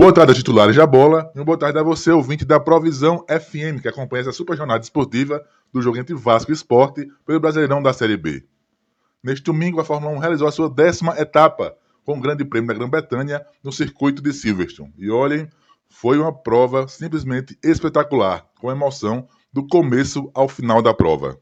boa tarde titulares da bola e uma boa tarde a você, ouvinte da Provisão FM, que acompanha essa super jornada esportiva do jogo entre Vasco e Esporte pelo Brasileirão da Série B. Neste domingo, a Fórmula 1 realizou a sua décima etapa com o Grande Prêmio da Grã-Bretanha no circuito de Silverstone. E olhem, foi uma prova simplesmente espetacular, com emoção do começo ao final da prova.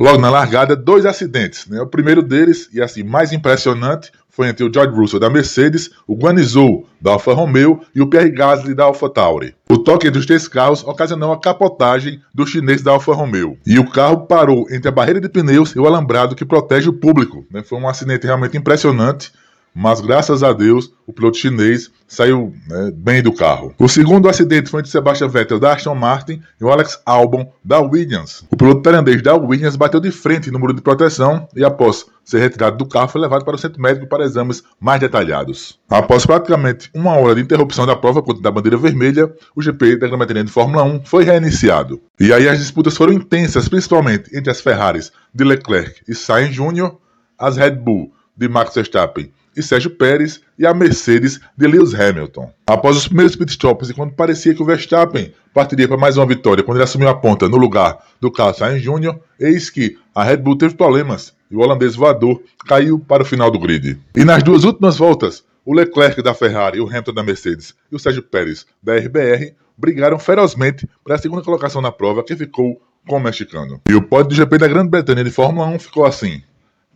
Logo na largada, dois acidentes. Né? O primeiro deles, e assim mais impressionante, foi entre o George Russell da Mercedes, o Guanizou da Alfa Romeo e o Pierre Gasly da Alfa Tauri. O toque entre os três carros ocasionou a capotagem do chinês da Alfa Romeo. E o carro parou entre a barreira de pneus e o alambrado que protege o público. Né? Foi um acidente realmente impressionante mas graças a Deus o piloto chinês saiu né, bem do carro. O segundo acidente foi entre Sebastian Vettel da Aston Martin e o Alex Albon da Williams. O piloto tailandês da Williams bateu de frente no muro de proteção e após ser retirado do carro foi levado para o centro médico para exames mais detalhados. Após praticamente uma hora de interrupção da prova contra da bandeira vermelha, o GP da Grã-Bretanha de Fórmula 1 foi reiniciado. E aí as disputas foram intensas, principalmente entre as Ferraris de Leclerc e Sainz Jr., as Red Bull de Max Verstappen e Sérgio Pérez e a Mercedes de Lewis Hamilton. Após os primeiros pitstops e quando parecia que o Verstappen partiria para mais uma vitória quando ele assumiu a ponta no lugar do Carlos Sainz Jr., eis que a Red Bull teve problemas e o holandês voador caiu para o final do grid. E nas duas últimas voltas, o Leclerc da Ferrari, o Hamilton da Mercedes e o Sérgio Pérez da RBR brigaram ferozmente para a segunda colocação na prova que ficou com o mexicano. E o pódio do GP da Grã-Bretanha de Fórmula 1 ficou assim: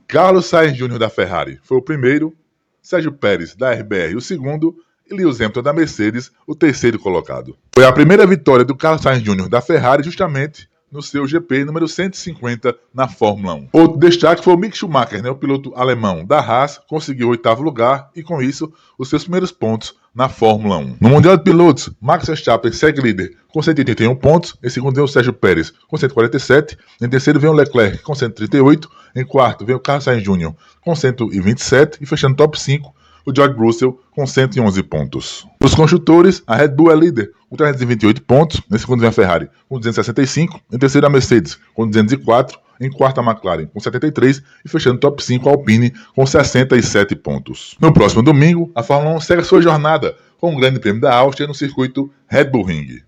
Carlos Sainz Jr. da Ferrari foi o primeiro, Sérgio Pérez, da RBR, o segundo, e Lewis Hamilton, da Mercedes, o terceiro colocado. Foi a primeira vitória do Carlos Sainz Jr. da Ferrari, justamente no seu GP número 150 na Fórmula 1. Outro destaque foi o Mick Schumacher, né, o piloto alemão da Haas, conseguiu o oitavo lugar e, com isso, os seus primeiros pontos na Fórmula 1. No Mundial de Pilotos, Max Verstappen segue líder com 181 pontos, em segundo vem o Sérgio Pérez com 147, em terceiro vem o Leclerc com 138, em quarto vem o Carlos Sainz Jr. com 127 e fechando top 5 o George Russell com 111 pontos. Nos construtores, a Red Bull é líder com 328 pontos, em segundo vem a Ferrari com 265, em terceiro a Mercedes com 204, em quarto a McLaren com 73 e fechando top 5 a Alpine com 67 pontos. No próximo domingo, a Fórmula 1 segue sua jornada com o Grande Prêmio da Áustria no circuito Red Bull Ring.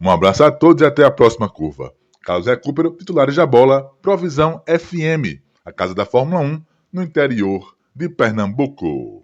Um abraço a todos e até a próxima curva. Carlos Recupero, titulares da bola, Provisão FM, a casa da Fórmula 1 no interior de Pernambuco.